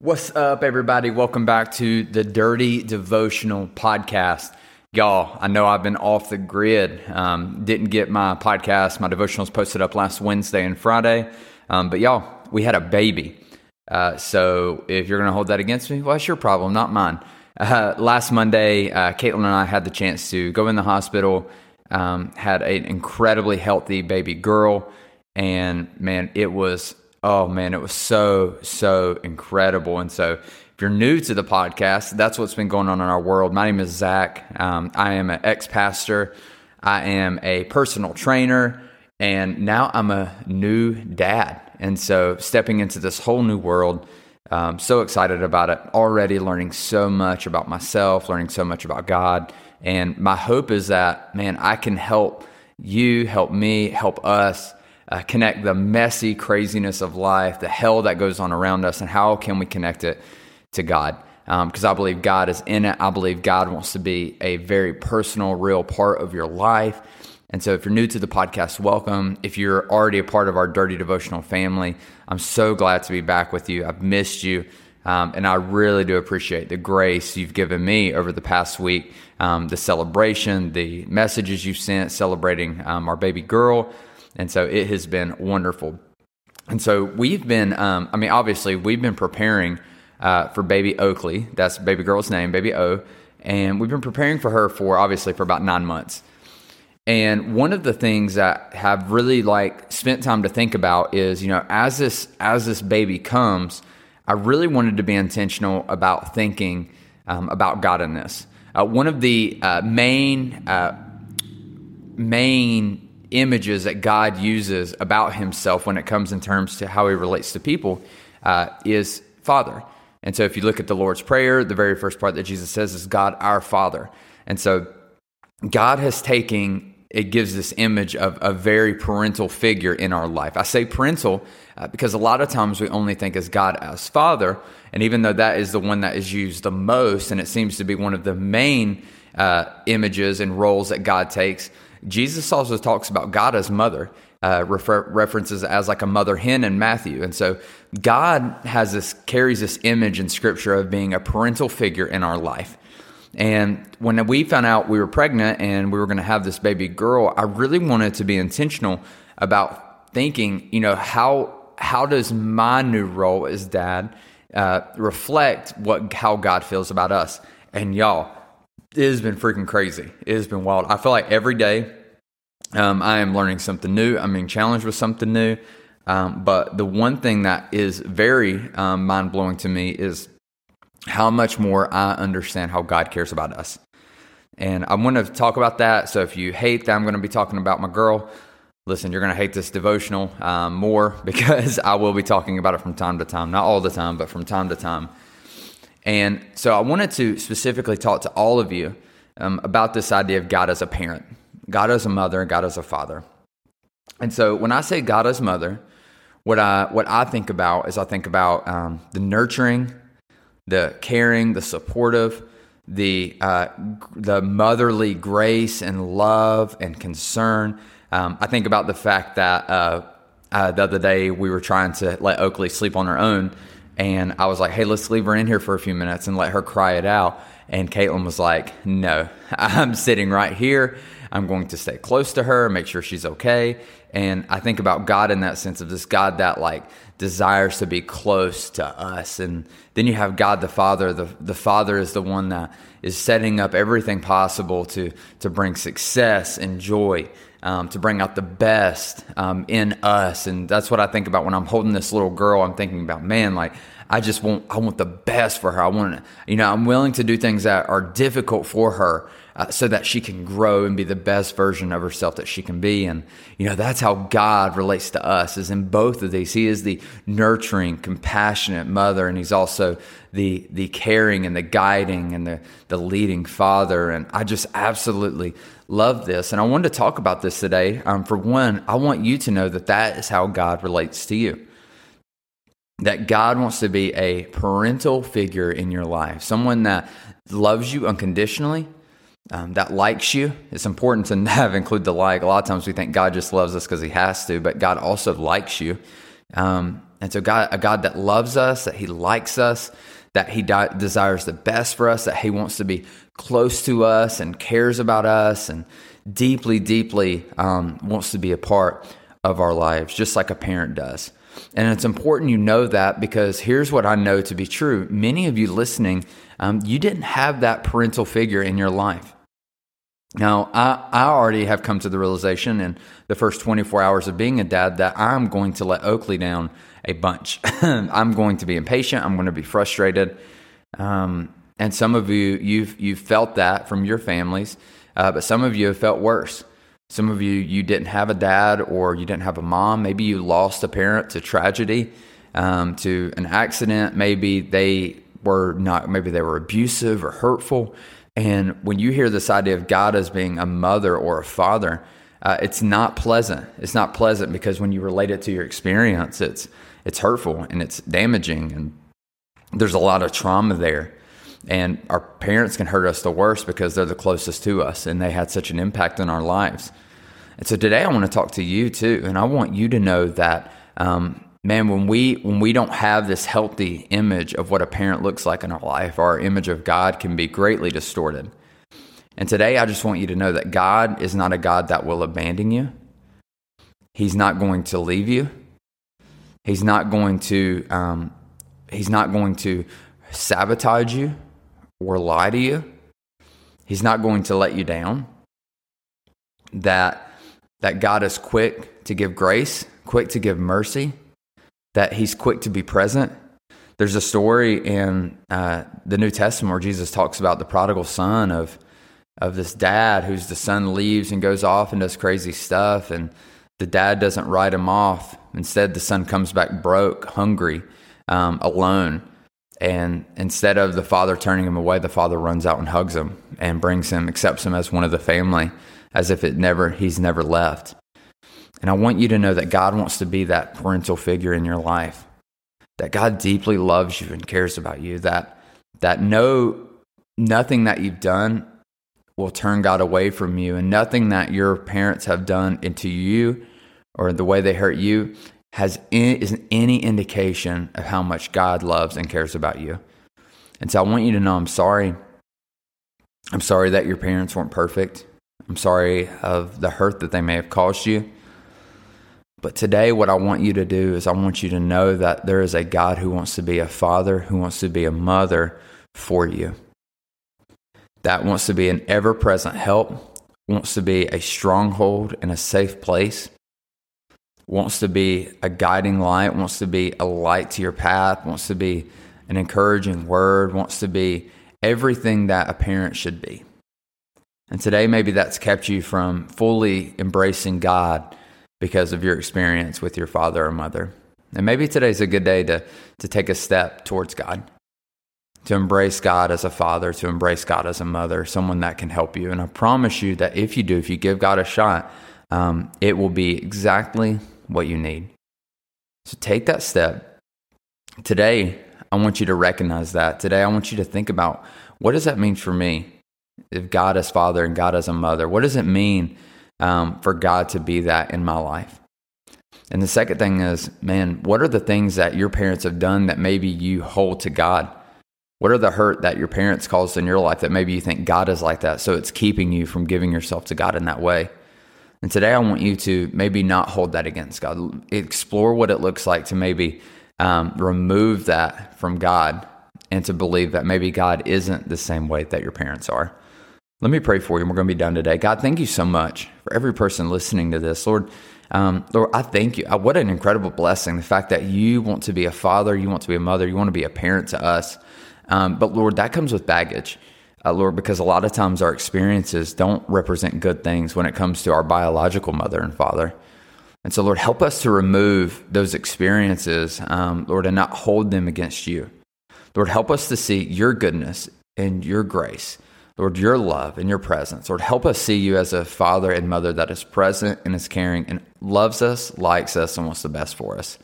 What's up, everybody? Welcome back to the Dirty Devotional Podcast. Y'all, I know I've been off the grid. Um, didn't get my podcast, my devotionals posted up last Wednesday and Friday. Um, but y'all, we had a baby. Uh, so if you're going to hold that against me, well, that's your problem, not mine. Uh, last Monday, uh, Caitlin and I had the chance to go in the hospital, um, had an incredibly healthy baby girl. And man, it was Oh man, it was so, so incredible. And so, if you're new to the podcast, that's what's been going on in our world. My name is Zach. Um, I am an ex pastor, I am a personal trainer, and now I'm a new dad. And so, stepping into this whole new world, um, so excited about it. Already learning so much about myself, learning so much about God. And my hope is that, man, I can help you, help me, help us uh, connect the messy craziness of life, the hell that goes on around us, and how can we connect it to God? Because um, I believe God is in it. I believe God wants to be a very personal, real part of your life. And so, if you're new to the podcast, welcome. If you're already a part of our Dirty Devotional family, I'm so glad to be back with you. I've missed you. Um, and I really do appreciate the grace you've given me over the past week, um, the celebration, the messages you've sent celebrating um, our baby girl. And so it has been wonderful. And so we've been, um, I mean, obviously, we've been preparing uh, for baby Oakley. That's baby girl's name, baby O. And we've been preparing for her for obviously for about nine months. And one of the things that have really like spent time to think about is, you know, as this as this baby comes, I really wanted to be intentional about thinking um, about God in this. Uh, one of the uh, main uh, main images that God uses about himself when it comes in terms to how he relates to people uh, is Father. And so if you look at the Lord's Prayer, the very first part that Jesus says is God our Father. And so God has taken, it gives this image of a very parental figure in our life. I say parental uh, because a lot of times we only think as God as Father. And even though that is the one that is used the most, and it seems to be one of the main uh, images and roles that God takes, Jesus also talks about God as mother, uh, refer- references as like a mother hen in Matthew. And so God has this, carries this image in scripture of being a parental figure in our life. And when we found out we were pregnant and we were going to have this baby girl, I really wanted to be intentional about thinking, you know, how how does my new role as dad uh, reflect what how God feels about us? And y'all, it has been freaking crazy. It has been wild. I feel like every day um, I am learning something new. I'm being challenged with something new. Um, but the one thing that is very um, mind blowing to me is how much more I understand how God cares about us. And I want to talk about that. So if you hate that I'm going to be talking about my girl, listen, you're going to hate this devotional um, more because I will be talking about it from time to time. Not all the time, but from time to time. And so I wanted to specifically talk to all of you um, about this idea of God as a parent, God as a mother, God as a father. And so when I say God as mother, what I what I think about is I think about um, the nurturing, the caring, the supportive, the uh, the motherly grace and love and concern. Um, I think about the fact that uh, uh, the other day we were trying to let Oakley sleep on her own, and I was like, hey, let's leave her in here for a few minutes and let her cry it out. And Caitlin was like, no, I'm sitting right here. I'm going to stay close to her, make sure she's okay. And I think about God in that sense of this God that like desires to be close to us. And then you have God the Father. The, the Father is the one that is setting up everything possible to, to bring success and joy um, to bring out the best um, in us. And that's what I think about when I'm holding this little girl. I'm thinking about, man, like, I just want I want the best for her. I want you know I'm willing to do things that are difficult for her uh, so that she can grow and be the best version of herself that she can be. And you know that's how God relates to us. Is in both of these. He is the nurturing, compassionate mother, and He's also the the caring and the guiding and the the leading father. And I just absolutely love this. And I wanted to talk about this today. Um, for one, I want you to know that that is how God relates to you. That God wants to be a parental figure in your life, someone that loves you unconditionally, um, that likes you. It's important to have include the like. A lot of times we think God just loves us because He has to, but God also likes you. Um, and so, God, a God that loves us, that He likes us, that He di- desires the best for us, that He wants to be close to us and cares about us and deeply, deeply um, wants to be a part of our lives, just like a parent does. And it's important you know that because here's what I know to be true. Many of you listening, um, you didn't have that parental figure in your life. Now, I, I already have come to the realization in the first 24 hours of being a dad that I'm going to let Oakley down a bunch. I'm going to be impatient. I'm going to be frustrated. Um, and some of you, you've, you've felt that from your families, uh, but some of you have felt worse. Some of you, you didn't have a dad or you didn't have a mom. Maybe you lost a parent to tragedy, um, to an accident. Maybe they were not, maybe they were abusive or hurtful. And when you hear this idea of God as being a mother or a father, uh, it's not pleasant. It's not pleasant because when you relate it to your experience, it's it's hurtful and it's damaging, and there's a lot of trauma there. And our parents can hurt us the worst because they're the closest to us and they had such an impact on our lives. And so today I want to talk to you too. And I want you to know that, um, man, when we, when we don't have this healthy image of what a parent looks like in our life, our image of God can be greatly distorted. And today I just want you to know that God is not a God that will abandon you. He's not going to leave you. He's not going to, um, he's not going to sabotage you or lie to you. He's not going to let you down. That that God is quick to give grace, quick to give mercy, that He's quick to be present. There's a story in uh, the New Testament where Jesus talks about the prodigal son of of this dad whose the son leaves and goes off and does crazy stuff, and the dad doesn't write him off. Instead, the son comes back broke, hungry, um, alone and instead of the father turning him away, the father runs out and hugs him and brings him, accepts him as one of the family, as if it never he's never left. And I want you to know that God wants to be that parental figure in your life. That God deeply loves you and cares about you. That that no nothing that you've done will turn God away from you, and nothing that your parents have done into you or the way they hurt you has any, is any indication of how much God loves and cares about you. And so I want you to know I'm sorry. I'm sorry that your parents weren't perfect. I'm sorry of the hurt that they may have caused you. But today, what I want you to do is I want you to know that there is a God who wants to be a father, who wants to be a mother for you. That wants to be an ever present help, wants to be a stronghold and a safe place wants to be a guiding light, wants to be a light to your path, wants to be an encouraging word, wants to be everything that a parent should be. And today, maybe that's kept you from fully embracing God because of your experience with your father or mother. And maybe today's a good day to, to take a step towards God, to embrace God as a father, to embrace God as a mother, someone that can help you. And I promise you that if you do, if you give God a shot, um, it will be exactly what you need. So take that step. Today, I want you to recognize that. Today, I want you to think about what does that mean for me? If God is Father and God is a mother, what does it mean um, for God to be that in my life? And the second thing is, man, what are the things that your parents have done that maybe you hold to God? What are the hurt that your parents caused in your life that maybe you think God is like that? So it's keeping you from giving yourself to God in that way. And today I want you to maybe not hold that against God. Explore what it looks like to maybe um, remove that from God and to believe that maybe God isn't the same way that your parents are. Let me pray for you. We're going to be done today. God, thank you so much for every person listening to this. Lord, Um, Lord, I thank you. What an incredible blessing. The fact that you want to be a father, you want to be a mother, you want to be a parent to us. Um, but Lord, that comes with baggage. Uh, Lord, because a lot of times our experiences don't represent good things when it comes to our biological mother and father. And so, Lord, help us to remove those experiences, um, Lord, and not hold them against you. Lord, help us to see your goodness and your grace. Lord, your love and your presence. Lord, help us see you as a father and mother that is present and is caring and loves us, likes us, and wants the best for us.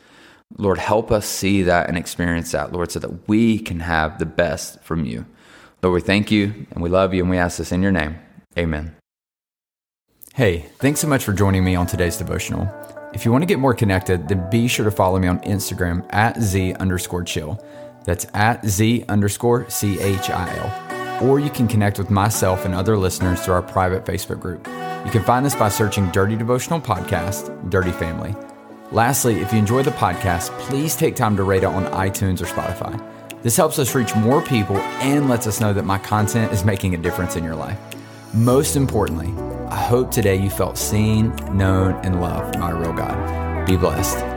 Lord, help us see that and experience that, Lord, so that we can have the best from you. Lord, we thank you and we love you and we ask this in your name. Amen. Hey, thanks so much for joining me on today's devotional. If you want to get more connected, then be sure to follow me on Instagram at Z underscore chill. That's at Z underscore C H I L. Or you can connect with myself and other listeners through our private Facebook group. You can find this by searching Dirty Devotional Podcast, Dirty Family. Lastly, if you enjoy the podcast, please take time to rate it on iTunes or Spotify. This helps us reach more people and lets us know that my content is making a difference in your life. Most importantly, I hope today you felt seen, known, and loved by a real God. Be blessed.